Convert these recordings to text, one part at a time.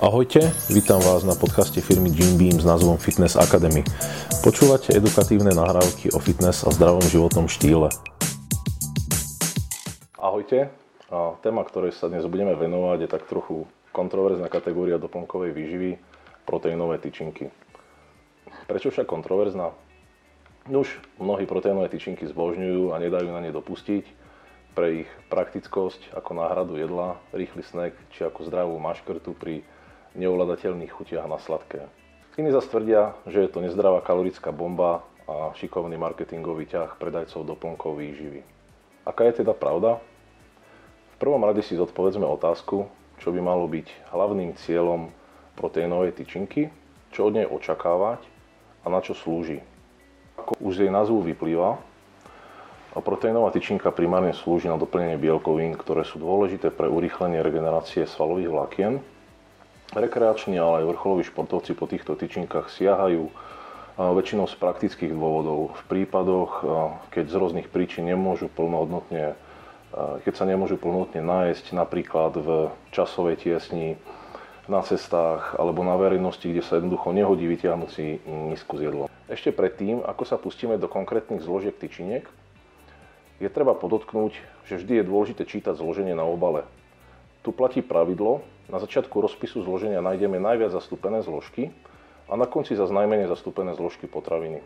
Ahojte, vítam vás na podcaste firmy Jim Beam s názvom Fitness Academy. Počúvate edukatívne nahrávky o fitness a zdravom životnom štýle. Ahojte, a téma, ktorej sa dnes budeme venovať, je tak trochu kontroverzná kategória doplnkovej výživy, proteínové tyčinky. Prečo však kontroverzná? Nuž, mnohí proteínové tyčinky zbožňujú a nedajú na ne dopustiť pre ich praktickosť ako náhradu jedla, rýchly snack či ako zdravú maškrtu pri neovladateľných chutiach na sladké. Iní zase tvrdia, že je to nezdravá kalorická bomba a šikovný marketingový ťah predajcov doplnkov výživy. Aká je teda pravda? V prvom rade si zodpovedzme otázku, čo by malo byť hlavným cieľom proteínovej tyčinky, čo od nej očakávať a na čo slúži. Ako už z jej názvu vyplýva, proteínová tyčinka primárne slúži na doplnenie bielkovín, ktoré sú dôležité pre urýchlenie regenerácie svalových vlákien Rekreační, ale aj vrcholoví športovci po týchto tyčinkách siahajú väčšinou z praktických dôvodov. V prípadoch, keď z rôznych príčin nemôžu plnohodnotne, keď sa nemôžu plnohodnotne nájsť napríklad v časovej tiesni, na cestách alebo na verejnosti, kde sa jednoducho nehodí vytiahnuť si misku s jedlom. Ešte predtým, ako sa pustíme do konkrétnych zložiek tyčiniek, je treba podotknúť, že vždy je dôležité čítať zloženie na obale. Tu platí pravidlo, na začiatku rozpisu zloženia nájdeme najviac zastúpené zložky a na konci zase najmenej zastúpené zložky potraviny.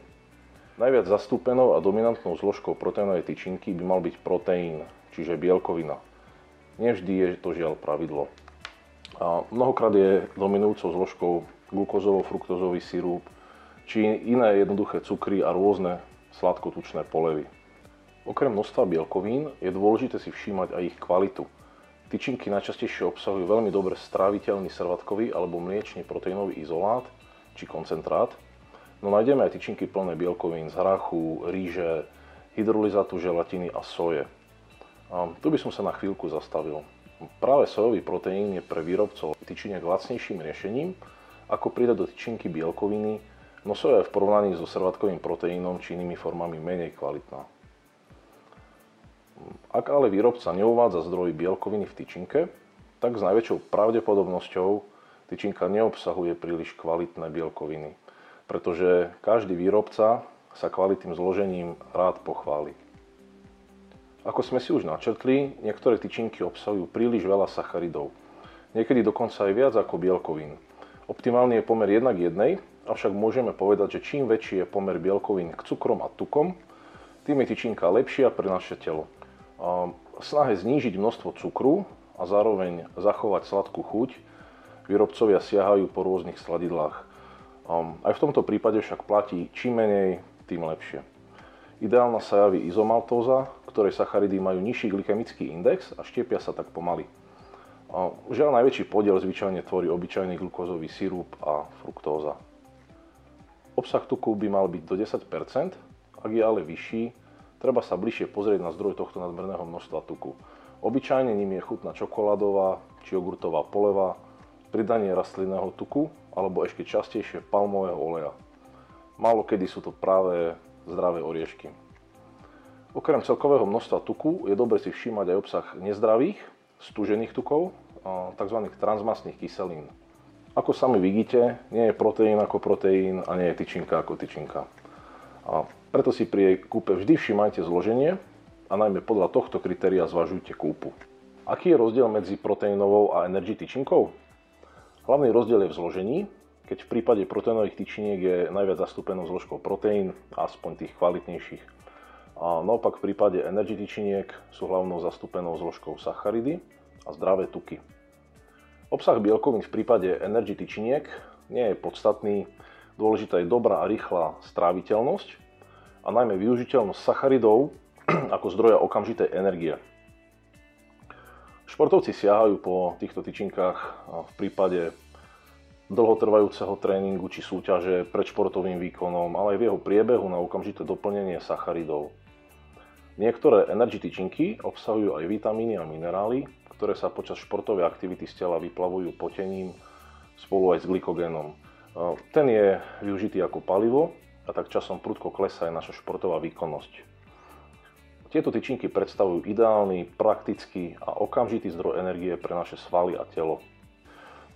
Najviac zastúpenou a dominantnou zložkou proteínovej tyčinky by mal byť proteín, čiže bielkovina. Nevždy je to žiaľ pravidlo. A mnohokrát je dominujúcou zložkou glukozovo-fruktozový sirup, či iné jednoduché cukry a rôzne sladkotučné polevy. Okrem množstva bielkovín je dôležité si všímať aj ich kvalitu. Tyčinky najčastejšie obsahujú veľmi dobre stráviteľný srvatkový alebo mliečný proteínový izolát či koncentrát, no nájdeme aj tyčinky plné bielkovín z hrachu, ríže, hydrolyzátu želatiny a soje. A tu by som sa na chvíľku zastavil. Práve sojový proteín je pre výrobcov tyčiniek lacnejším riešením, ako pridať do tyčinky bielkoviny, no soja je v porovnaní so srvatkovým proteínom či inými formami menej kvalitná. Ak ale výrobca neuvádza zdroj bielkoviny v tyčinke, tak s najväčšou pravdepodobnosťou tyčinka neobsahuje príliš kvalitné bielkoviny, pretože každý výrobca sa kvalitným zložením rád pochváli. Ako sme si už načrtli, niektoré tyčinky obsahujú príliš veľa sacharidov, niekedy dokonca aj viac ako bielkovín. Optimálny je pomer 1 k 1, avšak môžeme povedať, že čím väčší je pomer bielkovín k cukrom a tukom, tým je tyčinka lepšia pre naše telo snahe znížiť množstvo cukru a zároveň zachovať sladkú chuť, výrobcovia siahajú po rôznych sladidlách. Aj v tomto prípade však platí, čím menej, tým lepšie. Ideálna sa javí izomaltóza, ktorej sacharidy majú nižší glykemický index a štiepia sa tak pomaly. Žiaľ, najväčší podiel zvyčajne tvorí obyčajný glukózový sirup a fruktóza. Obsah tuku by mal byť do 10%, ak je ale vyšší, Treba sa bližšie pozrieť na zdroj tohto nadmerného množstva tuku. Obyčajne ním je chutná čokoládová či jogurtová poleva, pridanie rastlinného tuku alebo ešte častejšie palmového oleja. Málo kedy sú to práve zdravé oriešky. Okrem celkového množstva tuku je dobre si všímať aj obsah nezdravých, stúžených tukov, tzv. transmastných kyselín. Ako sami vidíte, nie je proteín ako proteín a nie je tyčinka ako tyčinka. A preto si pri jej kúpe vždy všimajte zloženie a najmä podľa tohto kritéria zvažujte kúpu. Aký je rozdiel medzi proteínovou a energy tyčinkou? Hlavný rozdiel je v zložení, keď v prípade proteínových tyčiniek je najviac zastúpenou zložkou proteín, aspoň tých kvalitnejších. A naopak v prípade energy tyčiniek sú hlavnou zastúpenou zložkou sacharidy a zdravé tuky. Obsah bielkovín v prípade energy tyčiniek nie je podstatný, dôležitá je dobrá a rýchla stráviteľnosť a najmä využiteľnosť sacharidov ako zdroja okamžitej energie. Športovci siahajú po týchto tyčinkách v prípade dlhotrvajúceho tréningu či súťaže pred športovým výkonom, ale aj v jeho priebehu na okamžité doplnenie sacharidov. Niektoré energy tyčinky obsahujú aj vitamíny a minerály, ktoré sa počas športovej aktivity z tela vyplavujú potením spolu aj s glykogénom. Ten je využitý ako palivo a tak časom prudko klesá aj naša športová výkonnosť. Tieto tyčinky predstavujú ideálny, praktický a okamžitý zdroj energie pre naše svaly a telo.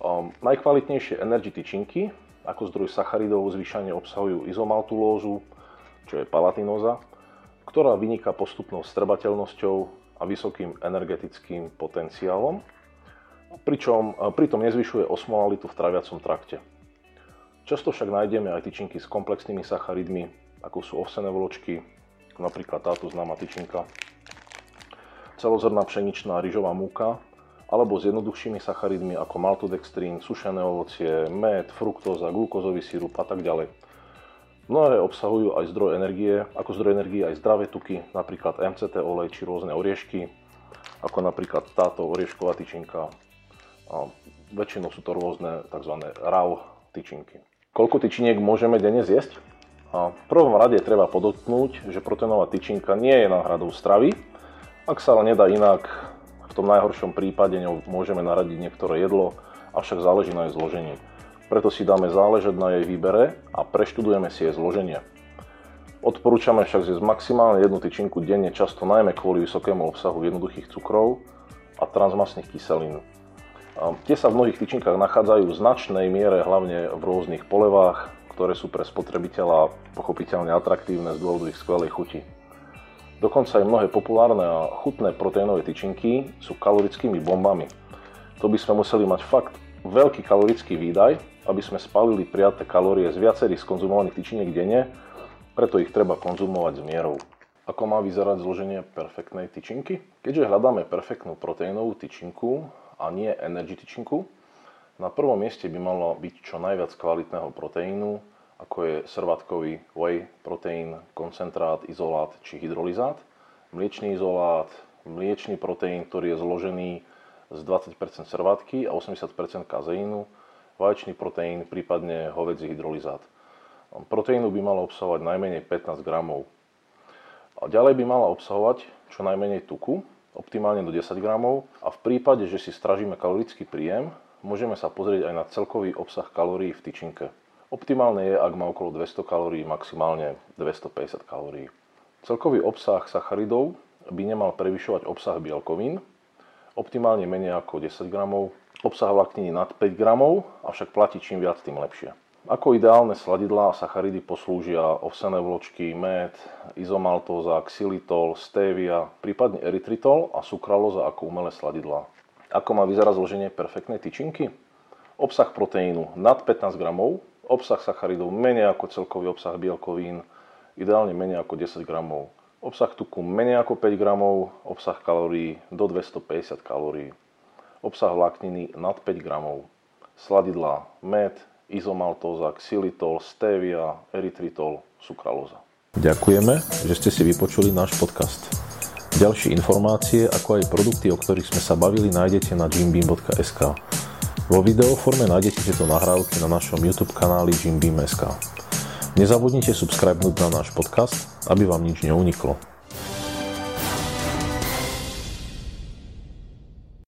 Um, najkvalitnejšie energy tyčinky ako zdroj sacharidov zvyšane obsahujú izomaltulózu, čo je palatinóza, ktorá vyniká postupnou strbateľnosťou a vysokým energetickým potenciálom, pričom pritom nezvyšuje osmolalitu v traviacom trakte. Často však nájdeme aj tyčinky s komplexnými sacharidmi, ako sú ovsené vločky, napríklad táto známa tyčinka, celozrná pšeničná rýžová múka, alebo s jednoduchšími sacharidmi ako maltodextrín, sušené ovocie, med, fruktóza, glukózový sirup a tak ďalej. Mnohé obsahujú aj zdroj energie, ako zdroj energie aj zdravé tuky, napríklad MCT olej či rôzne oriešky, ako napríklad táto oriešková tyčinka. A väčšinou sú to rôzne tzv. RAW tyčinky. Koľko tyčiniek môžeme denne zjesť? A v prvom rade treba podotknúť, že proteínová tyčinka nie je náhradou stravy. Ak sa ale nedá inak, v tom najhoršom prípade ňou môžeme naradiť niektoré jedlo, avšak záleží na jej zložení. Preto si dáme záležať na jej výbere a preštudujeme si jej zloženie. Odporúčame však zjesť maximálne jednu tyčinku denne, často najmä kvôli vysokému obsahu jednoduchých cukrov a transmasných kyselín. Tie sa v mnohých tyčinkách nachádzajú v značnej miere hlavne v rôznych polevách, ktoré sú pre spotrebiteľa pochopiteľne atraktívne z dôvodu ich skvelej chuti. Dokonca aj mnohé populárne a chutné proteínové tyčinky sú kalorickými bombami. To by sme museli mať fakt veľký kalorický výdaj, aby sme spalili prijaté kalórie z viacerých skonzumovaných tyčiniek denne, preto ich treba konzumovať s mierou. Ako má vyzerať zloženie perfektnej tyčinky? Keďže hľadáme perfektnú proteínovú tyčinku a nie energy tyčinku, na prvom mieste by malo byť čo najviac kvalitného proteínu, ako je srvatkový whey proteín, koncentrát, izolát či hydrolizát, mliečný izolát, mliečný proteín, ktorý je zložený z 20% srvatky a 80% kazeínu, vaječný proteín, prípadne hovedzí hydrolizát. Proteínu by malo obsahovať najmenej 15 gramov. A ďalej by mala obsahovať čo najmenej tuku, optimálne do 10 gramov a v prípade, že si stražíme kalorický príjem, môžeme sa pozrieť aj na celkový obsah kalórií v tyčinke. Optimálne je, ak má okolo 200 kalórií, maximálne 250 kalórií. Celkový obsah sacharidov by nemal prevyšovať obsah bielkovín, optimálne menej ako 10 gramov, obsah vlákniny nad 5 gramov, avšak platí čím viac, tým lepšie. Ako ideálne sladidlá a sacharidy poslúžia ovsené vločky, med, izomaltóza, xylitol, stevia, prípadne erytritol a sukralóza ako umelé sladidlá. Ako má vyzerať zloženie perfektnej tyčinky? Obsah proteínu nad 15 gramov, obsah sacharidov menej ako celkový obsah bielkovín, ideálne menej ako 10 gramov. Obsah tuku menej ako 5 gramov, obsah kalórií do 250 kalórií. Obsah vlákniny nad 5 gramov. Sladidlá, med, izomaltóza, xylitol, stevia, erytritol, sukralóza. Ďakujeme, že ste si vypočuli náš podcast. Ďalšie informácie, ako aj produkty, o ktorých sme sa bavili, nájdete na jimbeam.sk. Vo videoforme nájdete tieto nahrávky na našom YouTube kanáli Jim Beam.sk. Nezabudnite subscribenúť na náš podcast, aby vám nič neuniklo.